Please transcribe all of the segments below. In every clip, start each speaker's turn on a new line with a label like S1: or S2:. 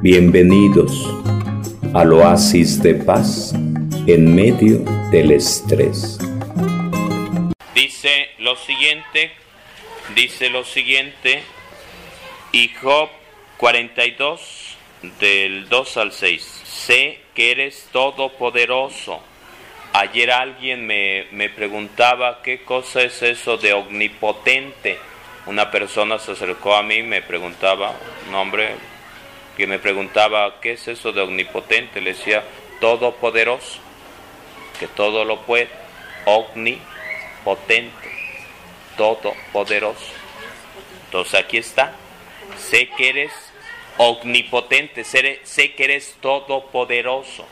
S1: Bienvenidos al oasis de paz en medio del estrés.
S2: Dice lo siguiente, dice lo siguiente, y Job 42 del 2 al 6. Sé que eres todopoderoso. Ayer alguien me, me preguntaba qué cosa es eso de omnipotente. Una persona se acercó a mí y me preguntaba, un hombre que me preguntaba qué es eso de omnipotente. Le decía, todopoderoso, que todo lo puede, omnipotente, todopoderoso. Entonces aquí está, sé que eres omnipotente, sé, que eres todopoderoso.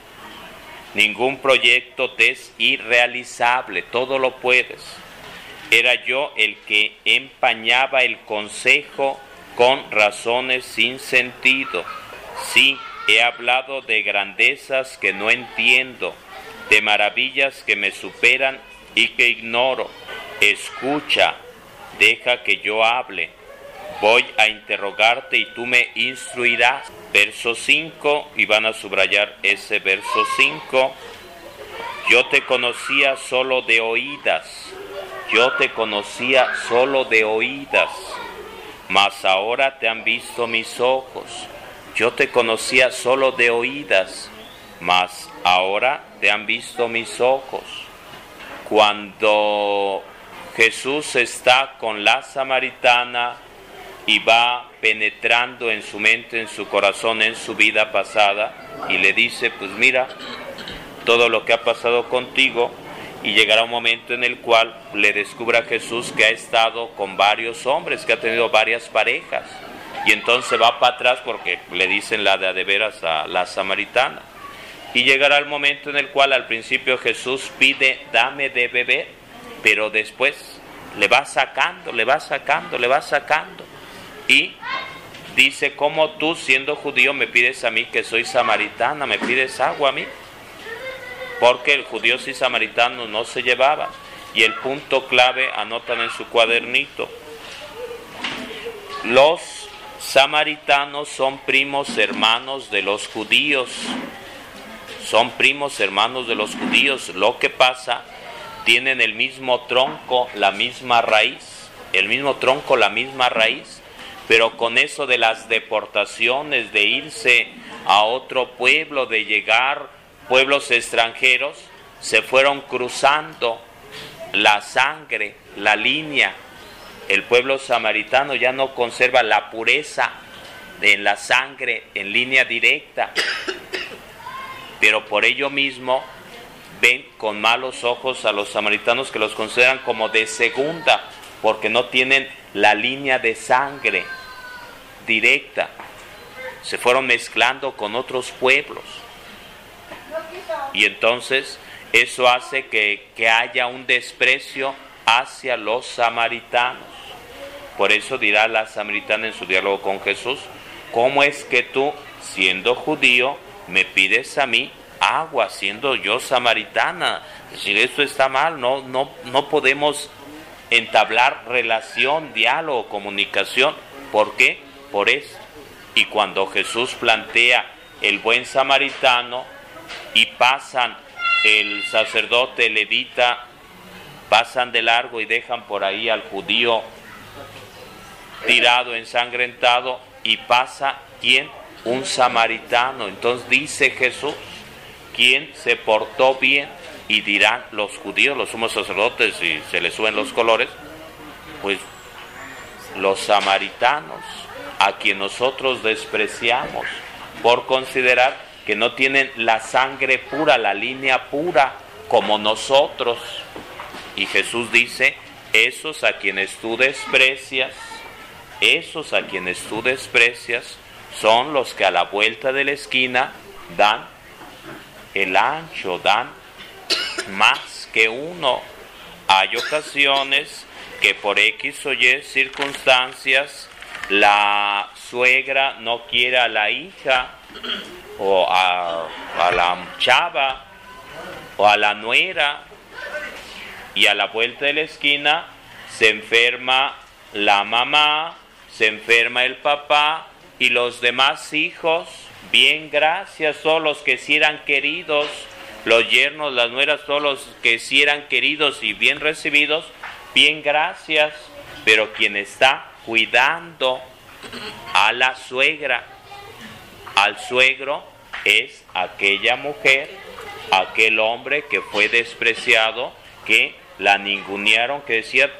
S2: Ningún proyecto te es irrealizable, todo lo puedes. Era yo el que empañaba el consejo con razones sin sentido. Sí, he hablado de grandezas que no entiendo, de maravillas que me superan y que ignoro. Escucha, deja que yo hable voy a interrogarte y tú me instruirás. Verso 5, y van a subrayar ese verso 5. Yo te conocía solo de oídas, yo te conocía solo de oídas, mas ahora te han visto mis ojos. Yo te conocía solo de oídas, mas ahora te han visto mis ojos. Cuando Jesús está con la samaritana, y va penetrando en su mente, en su corazón, en su vida pasada y le dice, pues mira, todo lo que ha pasado contigo y llegará un momento en el cual le descubra Jesús que ha estado con varios hombres, que ha tenido varias parejas y entonces va para atrás porque le dicen la de veras a la samaritana. Y llegará el momento en el cual al principio Jesús pide, dame de beber, pero después le va sacando, le va sacando, le va sacando y dice, como tú siendo judío me pides a mí que soy samaritana, me pides agua a mí? Porque el judío y samaritano no se llevaban. Y el punto clave anotan en su cuadernito. Los samaritanos son primos hermanos de los judíos. Son primos hermanos de los judíos. Lo que pasa, tienen el mismo tronco, la misma raíz. El mismo tronco, la misma raíz pero con eso de las deportaciones, de irse a otro pueblo, de llegar pueblos extranjeros, se fueron cruzando la sangre, la línea. El pueblo samaritano ya no conserva la pureza en la sangre en línea directa, pero por ello mismo ven con malos ojos a los samaritanos que los consideran como de segunda, porque no tienen la línea de sangre directa. Se fueron mezclando con otros pueblos. Y entonces eso hace que, que haya un desprecio hacia los samaritanos. Por eso dirá la samaritana en su diálogo con Jesús, ¿cómo es que tú, siendo judío, me pides a mí agua, siendo yo samaritana? Es decir, esto está mal, no, no, no podemos entablar relación, diálogo, comunicación. ¿Por qué? por esto. Y cuando Jesús plantea el buen samaritano y pasan el sacerdote levita, pasan de largo y dejan por ahí al judío tirado, ensangrentado, y pasa quién? Un samaritano. Entonces dice Jesús, ¿quién se portó bien? Y dirán los judíos, los sumos sacerdotes, y se les suben los colores, pues los samaritanos a quien nosotros despreciamos por considerar que no tienen la sangre pura, la línea pura como nosotros. Y Jesús dice, esos a quienes tú desprecias, esos a quienes tú desprecias, son los que a la vuelta de la esquina dan el ancho, dan más que uno. Hay ocasiones que por X o Y circunstancias la suegra no quiere a la hija o a, la chava o a la nuera y a la vuelta de la esquina se enferma la mamá, se enferma el papá y los demás hijos Bien, gracias todos los que sí eran queridos, los yernos, las nueras, todos los que sí eran queridos y bien recibidos, bien, gracias. Pero quien está cuidando a la suegra, al suegro, es aquella mujer, aquel hombre que fue despreciado, que la ningunearon, que decía,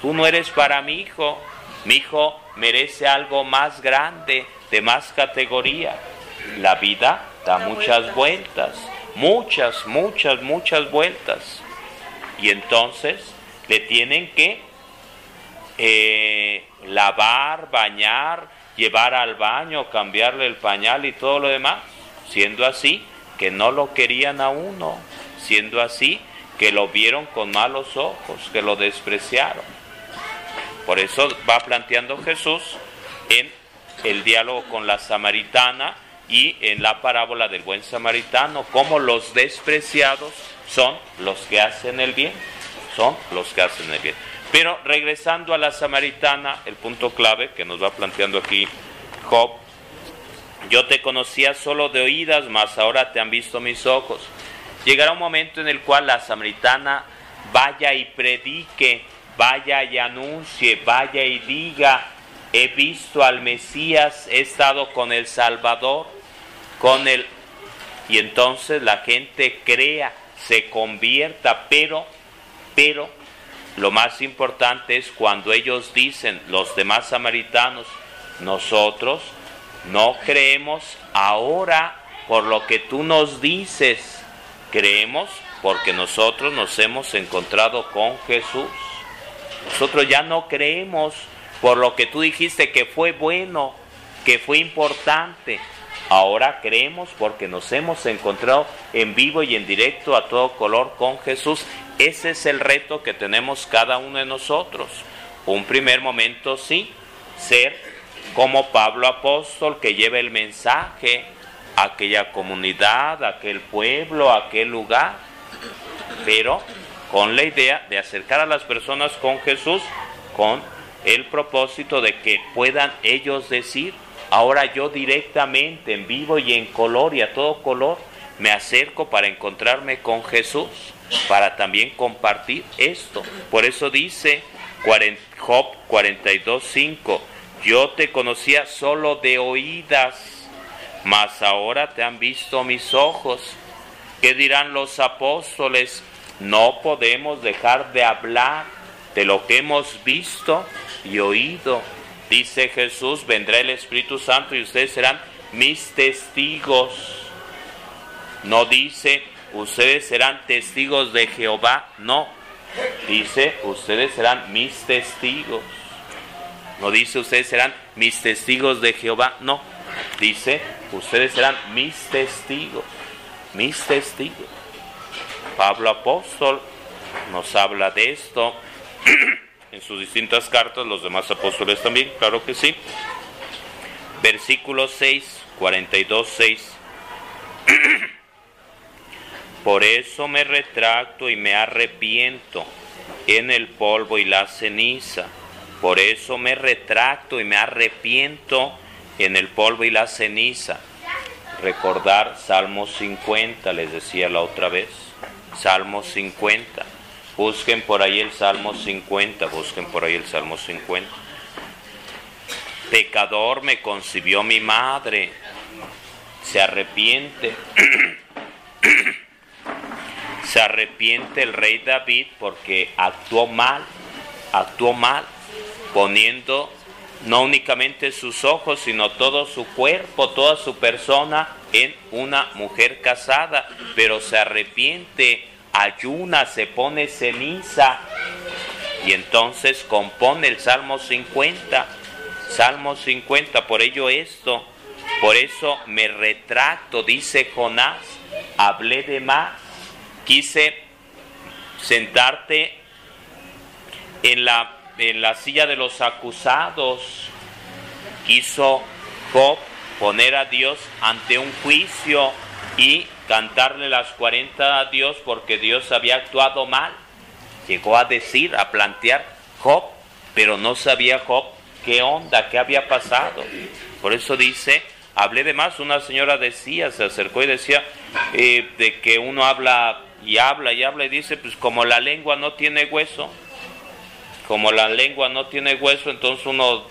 S2: tú no eres para mi hijo, mi hijo merece algo más grande, de más categoría. La vida da muchas vueltas, muchas, muchas, muchas vueltas. Y entonces le tienen que eh, lavar, bañar, llevar al baño, cambiarle el pañal y todo lo demás. Siendo así, que no lo querían a uno. Siendo así, que lo vieron con malos ojos, que lo despreciaron. Por eso va planteando Jesús en el diálogo con la samaritana y en la parábola del buen samaritano, como los despreciados son los que hacen el bien, son los que hacen el bien. Pero regresando a la samaritana, el punto clave que nos va planteando aquí Job, yo te conocía solo de oídas, mas ahora te han visto mis ojos. Llegará un momento en el cual la samaritana vaya y predique, vaya y anuncie, vaya y diga, he visto al Mesías, he estado con el Salvador, con el... Y entonces la gente crea, se convierta, pero, pero, lo más importante es cuando ellos dicen, los demás samaritanos, nosotros no creemos ahora por lo que tú nos dices, creemos porque nosotros nos hemos encontrado con Jesús. Nosotros ya no creemos por lo que tú dijiste que fue bueno, que fue importante. Ahora creemos porque nos hemos encontrado en vivo y en directo a todo color con Jesús. Ese es el reto que tenemos cada uno de nosotros. Un primer momento sí, ser como Pablo apóstol que lleva el mensaje a aquella comunidad, a aquel pueblo, a aquel lugar, pero con la idea de acercar a las personas con Jesús con el propósito de que puedan ellos decir, ahora yo directamente en vivo y en color y a todo color me acerco para encontrarme con Jesús, para también compartir esto. Por eso dice Job 42.5, yo te conocía solo de oídas, mas ahora te han visto mis ojos. ¿Qué dirán los apóstoles? No podemos dejar de hablar de lo que hemos visto y oído. Dice Jesús, vendrá el Espíritu Santo y ustedes serán mis testigos. No dice, ustedes serán testigos de Jehová, no. Dice, ustedes serán mis testigos. No dice, ustedes serán mis testigos de Jehová, no. Dice, ustedes serán mis testigos, mis testigos. Pablo apóstol nos habla de esto. en sus distintas cartas, los demás apóstoles también, claro que sí. Versículo 6, 42, 6. Por eso me retracto y me arrepiento en el polvo y la ceniza. Por eso me retracto y me arrepiento en el polvo y la ceniza. Recordar Salmo 50, les decía la otra vez. Salmo 50. Busquen por ahí el Salmo 50, busquen por ahí el Salmo 50. Pecador me concibió mi madre, se arrepiente. se arrepiente el rey David porque actuó mal, actuó mal, poniendo no únicamente sus ojos, sino todo su cuerpo, toda su persona en una mujer casada, pero se arrepiente ayuna, se pone ceniza y entonces compone el Salmo 50. Salmo 50, por ello esto, por eso me retracto, dice Jonás, hablé de más, quise sentarte en la, en la silla de los acusados, quiso Job poner a Dios ante un juicio y cantarle las 40 a Dios porque Dios había actuado mal. Llegó a decir, a plantear Job, pero no sabía Job qué onda, qué había pasado. Por eso dice, hablé de más. Una señora decía, se acercó y decía eh, de que uno habla y habla y habla y dice, pues como la lengua no tiene hueso, como la lengua no tiene hueso, entonces uno,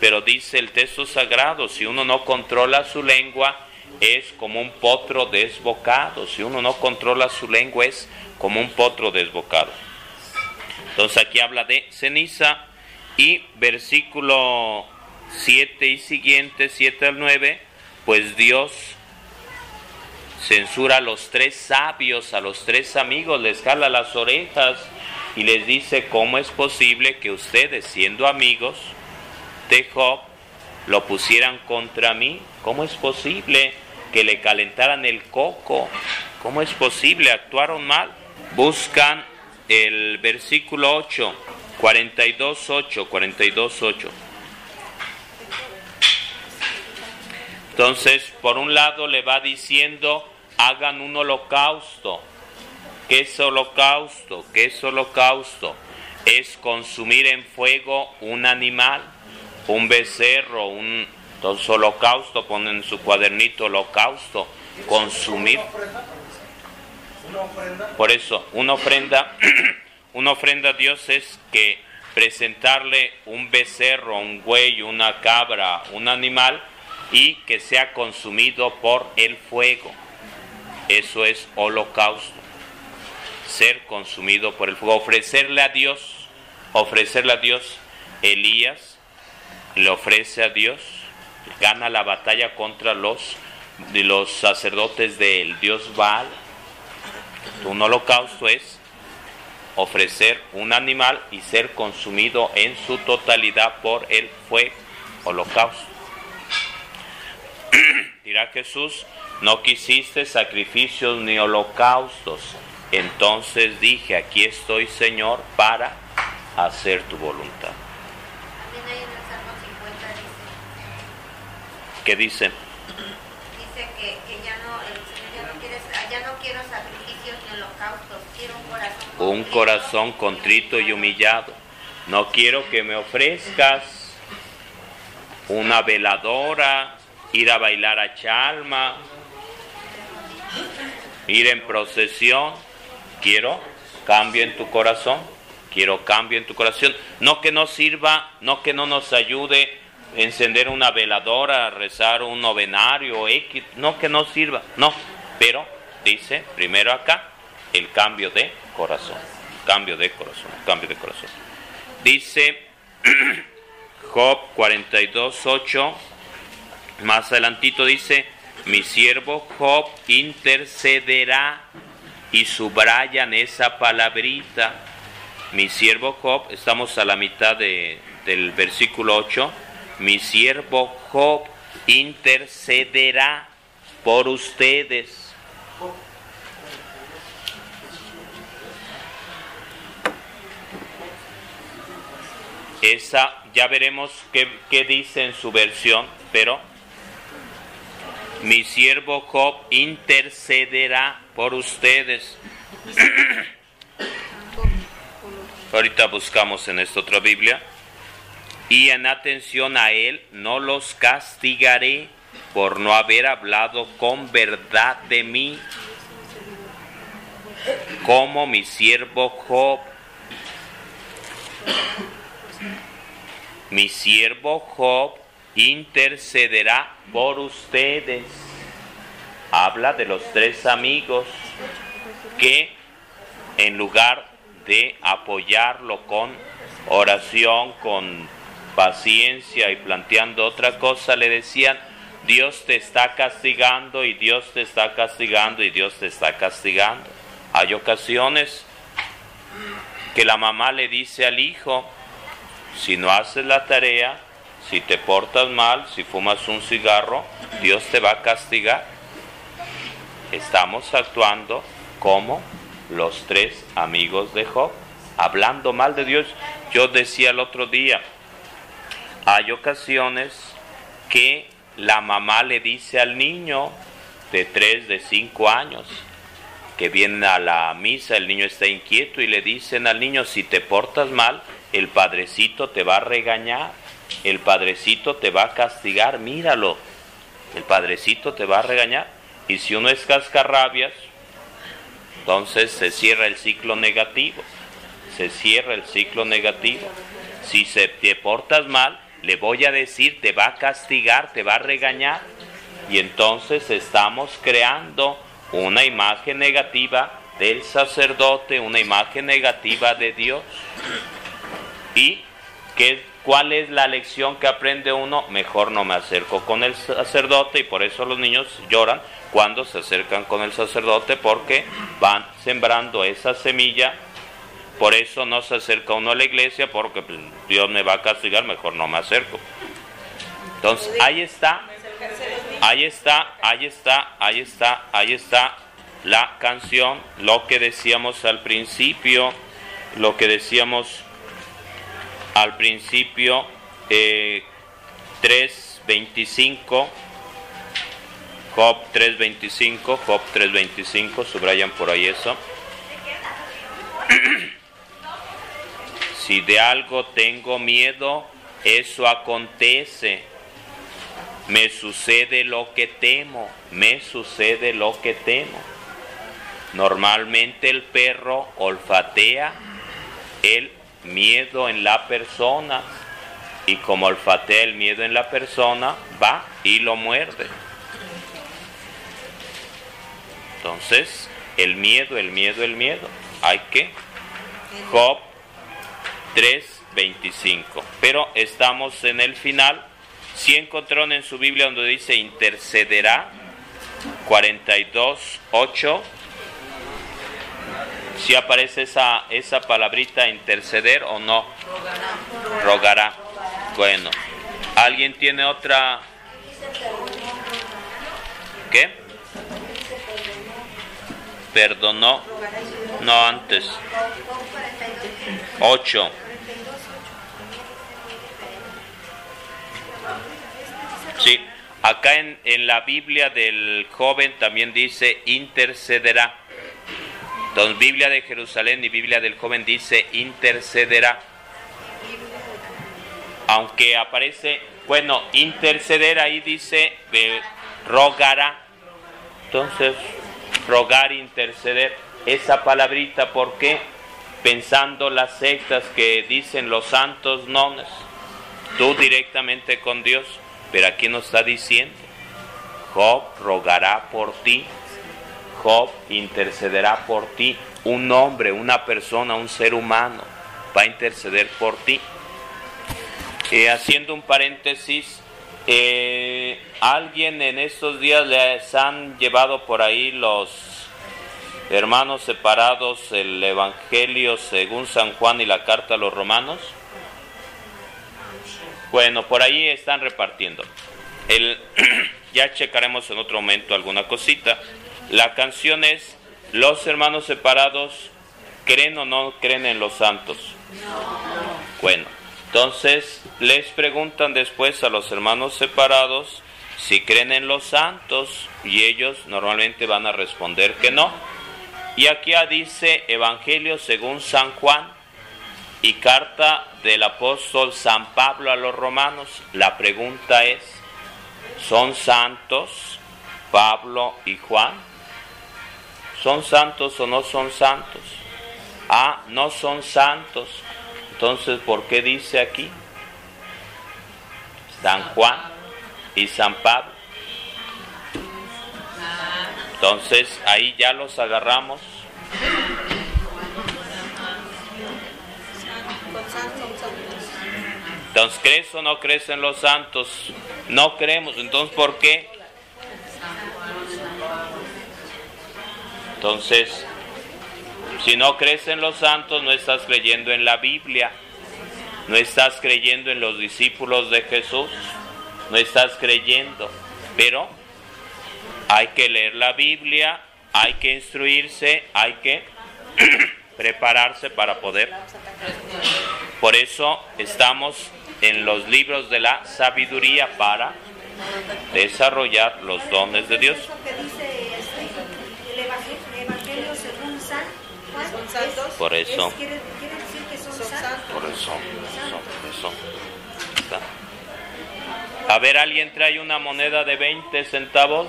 S2: pero dice el texto sagrado, si uno no controla su lengua, es como un potro desbocado. Si uno no controla su lengua, es como un potro desbocado. Entonces aquí habla de ceniza y versículo 7 y siguiente, 7 al 9, pues Dios censura a los tres sabios, a los tres amigos, les jala las orejas y les dice cómo es posible que ustedes, siendo amigos de Job, lo pusieran contra mí. ¿Cómo es posible que le calentaran el coco? ¿Cómo es posible? Actuaron mal. Buscan el versículo 8, 42, 8, 42, 8. Entonces, por un lado le va diciendo, hagan un holocausto. ¿Qué es holocausto? ¿Qué es holocausto? Es consumir en fuego un animal, un becerro, un... Entonces, holocausto, ponen en su cuadernito holocausto, consumir. Por eso, una ofrenda, una ofrenda a Dios es que presentarle un becerro, un güey, una cabra, un animal, y que sea consumido por el fuego. Eso es holocausto. Ser consumido por el fuego. Ofrecerle a Dios, ofrecerle a Dios. Elías le ofrece a Dios, gana la batalla contra los, los sacerdotes del Dios Baal. Un holocausto es ofrecer un animal y ser consumido en su totalidad por el fuego. Holocausto. Dirá Jesús, no quisiste sacrificios ni holocaustos. Entonces dije, aquí estoy Señor para hacer tu voluntad. ¿Qué dice?
S3: Dice que, ya, no, el Señor ya no, quiere, ya no quiero sacrificios ni holocaustos, quiero un corazón contrito.
S2: Un corazón contrito y humillado. No quiero que me ofrezcas una veladora, ir a bailar a Chalma, ir en procesión. Quiero cambio en tu corazón, quiero cambio en tu corazón. No que nos sirva, no que no nos ayude encender una veladora, rezar un novenario, no que no sirva, no, pero dice primero acá el cambio de corazón, cambio de corazón, cambio de corazón. Dice Job 42, 8 más adelantito dice, mi siervo Job intercederá y subrayan esa palabrita. Mi siervo Job, estamos a la mitad de, del versículo 8, mi siervo Job intercederá por ustedes. Esa, ya veremos qué, qué dice en su versión, pero mi siervo Job intercederá por ustedes. Ahorita buscamos en esta otra Biblia. Y en atención a él no los castigaré por no haber hablado con verdad de mí, como mi siervo Job. Mi siervo Job intercederá por ustedes. Habla de los tres amigos que en lugar de apoyarlo con oración, con paciencia y planteando otra cosa, le decían, Dios te está castigando y Dios te está castigando y Dios te está castigando. Hay ocasiones que la mamá le dice al hijo, si no haces la tarea, si te portas mal, si fumas un cigarro, Dios te va a castigar. Estamos actuando como los tres amigos de Job, hablando mal de Dios. Yo decía el otro día, hay ocasiones que la mamá le dice al niño de tres, de cinco años, que viene a la misa, el niño está inquieto y le dicen al niño, si te portas mal, el padrecito te va a regañar el padrecito te va a castigar, míralo, el padrecito te va a regañar. Y si uno es cascarrabias, entonces se cierra el ciclo negativo. Se cierra el ciclo negativo. Si se te portas mal, le voy a decir, te va a castigar, te va a regañar. Y entonces estamos creando una imagen negativa del sacerdote, una imagen negativa de Dios. ¿Y qué, cuál es la lección que aprende uno? Mejor no me acerco con el sacerdote y por eso los niños lloran cuando se acercan con el sacerdote porque van sembrando esa semilla. Por eso no se acerca uno a la iglesia porque pues, Dios me va a castigar, mejor no me acerco. Entonces ahí está, ahí está, ahí está, ahí está, ahí está la canción, lo que decíamos al principio, lo que decíamos al principio, eh, 3.25, Job 3.25, Job 3.25, subrayan por ahí eso. si de algo tengo miedo, eso acontece. Me sucede lo que temo, me sucede lo que temo. Normalmente el perro olfatea el miedo en la persona y como olfatea el miedo en la persona, va y lo muerde. Entonces, el miedo, el miedo, el miedo. Hay que. Job 3:25. Pero estamos en el final. Si encontraron en su Biblia donde dice intercederá, 42:8 si aparece esa, esa palabrita interceder o no. Rogará. Bueno. ¿Alguien tiene otra? ¿Qué? Perdonó. No antes. 8. Sí, acá en, en la Biblia del joven también dice intercederá. Entonces, Biblia de Jerusalén y Biblia del joven dice intercederá. Aunque aparece, bueno, interceder ahí dice rogará. Entonces, rogar, interceder, esa palabrita, ¿por qué? Pensando las sectas que dicen los santos nones, tú directamente con Dios, pero aquí nos está diciendo, Job rogará por ti, Job intercederá por ti. Un hombre, una persona, un ser humano va a interceder por ti. Eh, haciendo un paréntesis, eh, alguien en estos días les han llevado por ahí los hermanos separados el Evangelio según San Juan y la carta a los romanos. Bueno, por ahí están repartiendo. El, ya checaremos en otro momento alguna cosita. La canción es, los hermanos separados, ¿creen o no creen en los santos? Bueno, entonces les preguntan después a los hermanos separados si creen en los santos y ellos normalmente van a responder que no. Y aquí dice Evangelio según San Juan y carta del apóstol San Pablo a los romanos. La pregunta es, ¿son santos Pablo y Juan? ¿Son santos o no son santos? Ah, no son santos. Entonces, ¿por qué dice aquí? San Juan y San Pablo. Entonces, ahí ya los agarramos. Entonces, ¿crees o no crees en los santos? No creemos. Entonces, ¿por qué? Entonces, si no crees en los santos, no estás creyendo en la Biblia, no estás creyendo en los discípulos de Jesús, no estás creyendo, pero hay que leer la Biblia, hay que instruirse, hay que prepararse para poder. Por eso estamos en los libros de la sabiduría para desarrollar los dones de Dios. Por eso. quiere, decir que son, santos. Por eso. Por eso. A ver, ¿alguien trae una moneda de 20 centavos?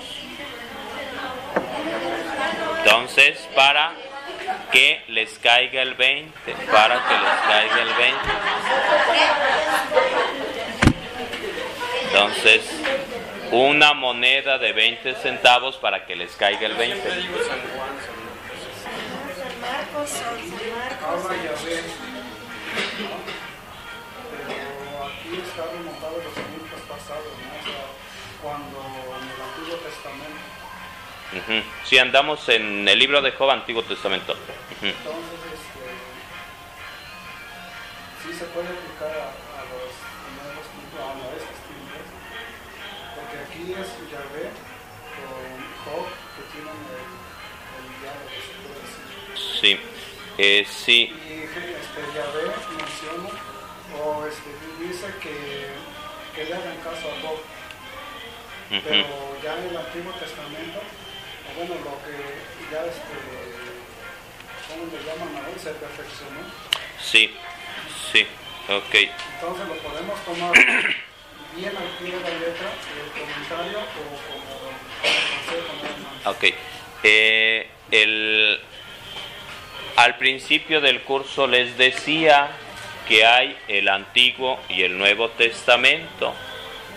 S2: Entonces, para que les caiga el 20, para que les caiga el 20. Entonces, una moneda de 20 centavos para que les caiga el 20.
S4: Ahora ya ves, pero aquí está remontado los siglos pasados, ¿no? O sea, cuando en el Antiguo Testamento.
S2: Ujú. Si andamos en el libro de Job, Antiguo Testamento. Ujú.
S4: Entonces, este, sí se puede aplicar a, a los nuevos tiempos, a nuestros tiempos, porque aquí es Yahvé con Job que tienen el,
S2: Sí, Eh, sí,
S4: Y este, Yahvé menciona, o este, dice que, que le hagan caso a
S2: Ujú.
S4: pero ya en el Antiguo Testamento, bueno, lo que ya, este, ¿cómo le llaman a él? Se perfeccionó.
S2: sí, sí, ok.
S4: Entonces lo podemos tomar bien al pie de la letra, el comentario o como consejo.
S2: Ok. Eh, el, al principio del curso les decía que hay el Antiguo y el Nuevo Testamento.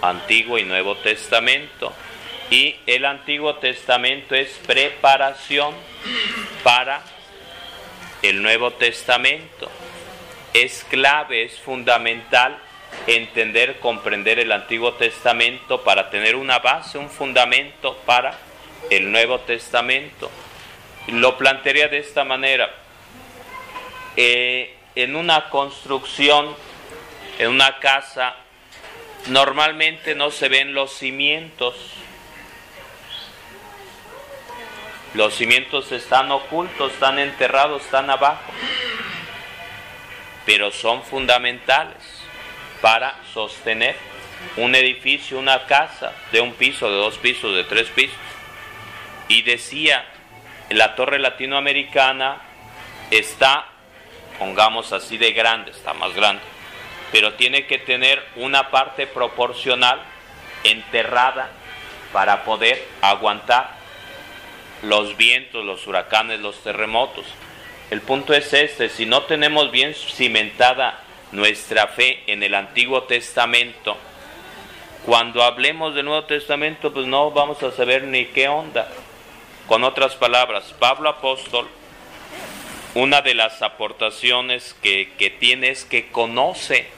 S2: Antiguo y Nuevo Testamento. Y el Antiguo Testamento es preparación para el Nuevo Testamento. Es clave, es fundamental entender, comprender el Antiguo Testamento para tener una base, un fundamento para el Nuevo Testamento. Lo plantearía de esta manera. Eh, en una construcción, en una casa, normalmente no se ven los cimientos. Los cimientos están ocultos, están enterrados, están abajo. Pero son fundamentales para sostener un edificio, una casa de un piso, de dos pisos, de tres pisos. Y decía, la torre latinoamericana está, pongamos así de grande, está más grande, pero tiene que tener una parte proporcional enterrada para poder aguantar los vientos, los huracanes, los terremotos. El punto es este, si no tenemos bien cimentada nuestra fe en el Antiguo Testamento, cuando hablemos del Nuevo Testamento, pues no vamos a saber ni qué onda. Con otras palabras, Pablo Apóstol, una de las aportaciones que, que tiene es que conoce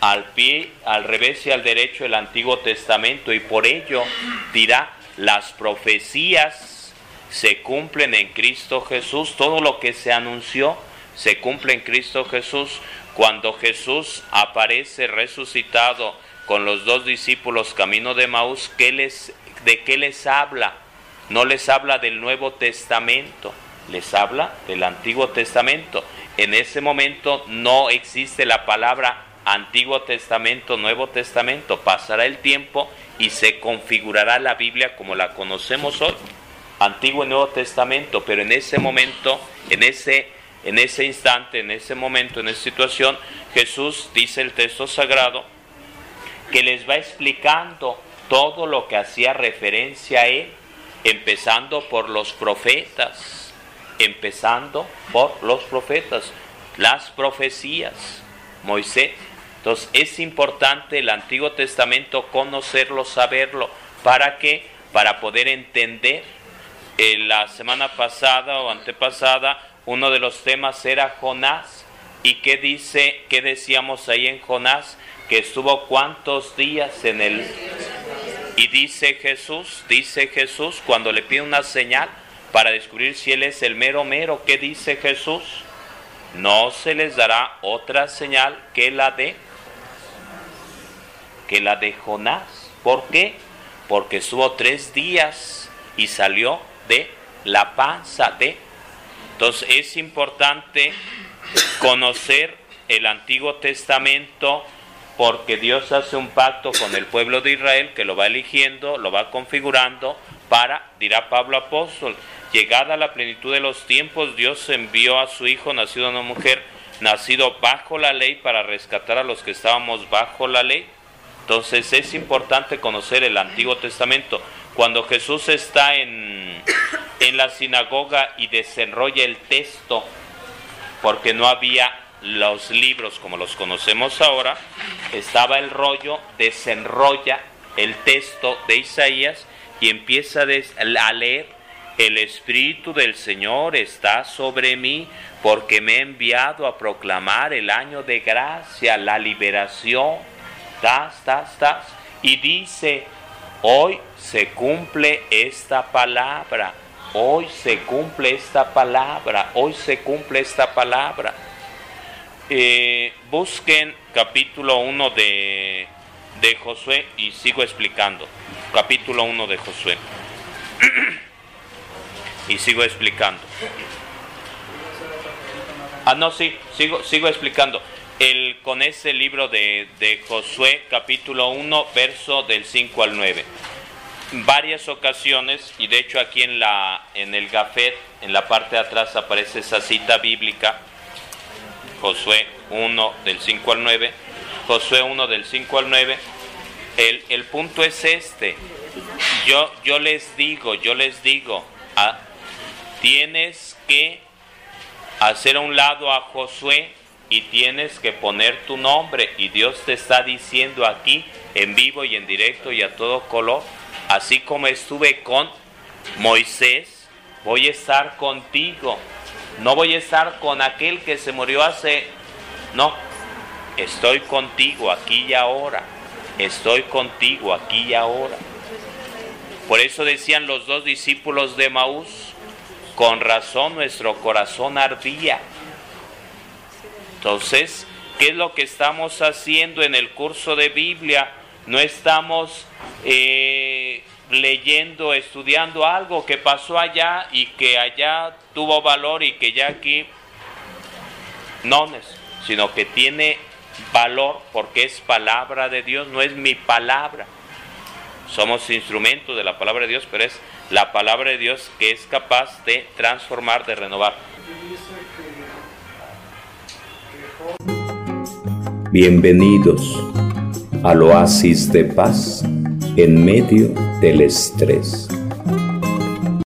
S2: al pie, al revés y al derecho el Antiguo Testamento y por ello dirá, las profecías se cumplen en Cristo Jesús, todo lo que se anunció se cumple en Cristo Jesús. Cuando Jesús aparece resucitado con los dos discípulos camino de Maús, ¿qué les, ¿de qué les habla? No les habla del Nuevo Testamento, les habla del Antiguo Testamento. En ese momento no existe la palabra Antiguo Testamento, Nuevo Testamento. Pasará el tiempo y se configurará la Biblia como la conocemos hoy. Antiguo y Nuevo Testamento, pero en ese momento, en ese, en ese instante, en ese momento, en esa situación, Jesús dice el texto sagrado que les va explicando todo lo que hacía referencia a él, empezando por los profetas, empezando por los profetas, las profecías, Moisés. Entonces es importante el Antiguo Testamento conocerlo, saberlo, ¿para qué? Para poder entender. Eh, la semana pasada o antepasada uno de los temas era Jonás. ¿Y qué dice, qué decíamos ahí en Jonás? Que estuvo cuántos días en el... Y dice Jesús, dice Jesús, cuando le pide una señal para descubrir si Él es el mero mero, ¿qué dice Jesús? No se les dará otra señal que la de que la de Jonás. ¿Por qué? Porque estuvo tres días y salió de la panza de. Entonces es importante conocer el Antiguo Testamento porque Dios hace un pacto con el pueblo de Israel que lo va eligiendo, lo va configurando para, dirá Pablo apóstol, llegada la plenitud de los tiempos, Dios envió a su Hijo, nacido de una mujer, nacido bajo la ley, para rescatar a los que estábamos bajo la ley. Entonces es importante conocer el Antiguo Testamento. Cuando Jesús está en, en la sinagoga y desenrolla el texto, porque no había los libros como los conocemos ahora, estaba el rollo, desenrolla el texto de Isaías y empieza a leer, el Espíritu del Señor está sobre mí porque me ha enviado a proclamar el año de gracia, la liberación, tas, tas, tas, y dice, hoy se cumple esta palabra, hoy se cumple esta palabra, hoy se cumple esta palabra. Eh, busquen capítulo 1 de, de Josué y sigo explicando. Capítulo 1 de Josué. y sigo explicando. Ah, no, sí, sigo, sigo explicando. El, con ese libro de, de Josué, capítulo 1, verso del 5 al 9. Varias ocasiones, y de hecho aquí en, la, en el gafet, en la parte de atrás aparece esa cita bíblica, Josué 1 del 5 al 9, Josué 1 del 5 al 9, el, el punto es este. Yo, yo les digo, yo les digo, ah, tienes que hacer a un lado a Josué y tienes que poner tu nombre. Y Dios te está diciendo aquí, en vivo y en directo y a todo color, así como estuve con Moisés, voy a estar contigo. No voy a estar con aquel que se murió hace... No, estoy contigo aquí y ahora. Estoy contigo aquí y ahora. Por eso decían los dos discípulos de Maús, con razón nuestro corazón ardía. Entonces, ¿qué es lo que estamos haciendo en el curso de Biblia? No estamos eh, leyendo, estudiando algo que pasó allá y que allá tuvo valor y que ya aquí no, sino que tiene valor porque es palabra de Dios, no es mi palabra. Somos instrumentos de la palabra de Dios, pero es la palabra de Dios que es capaz de transformar, de renovar.
S1: Bienvenidos al oasis de paz en medio del estrés.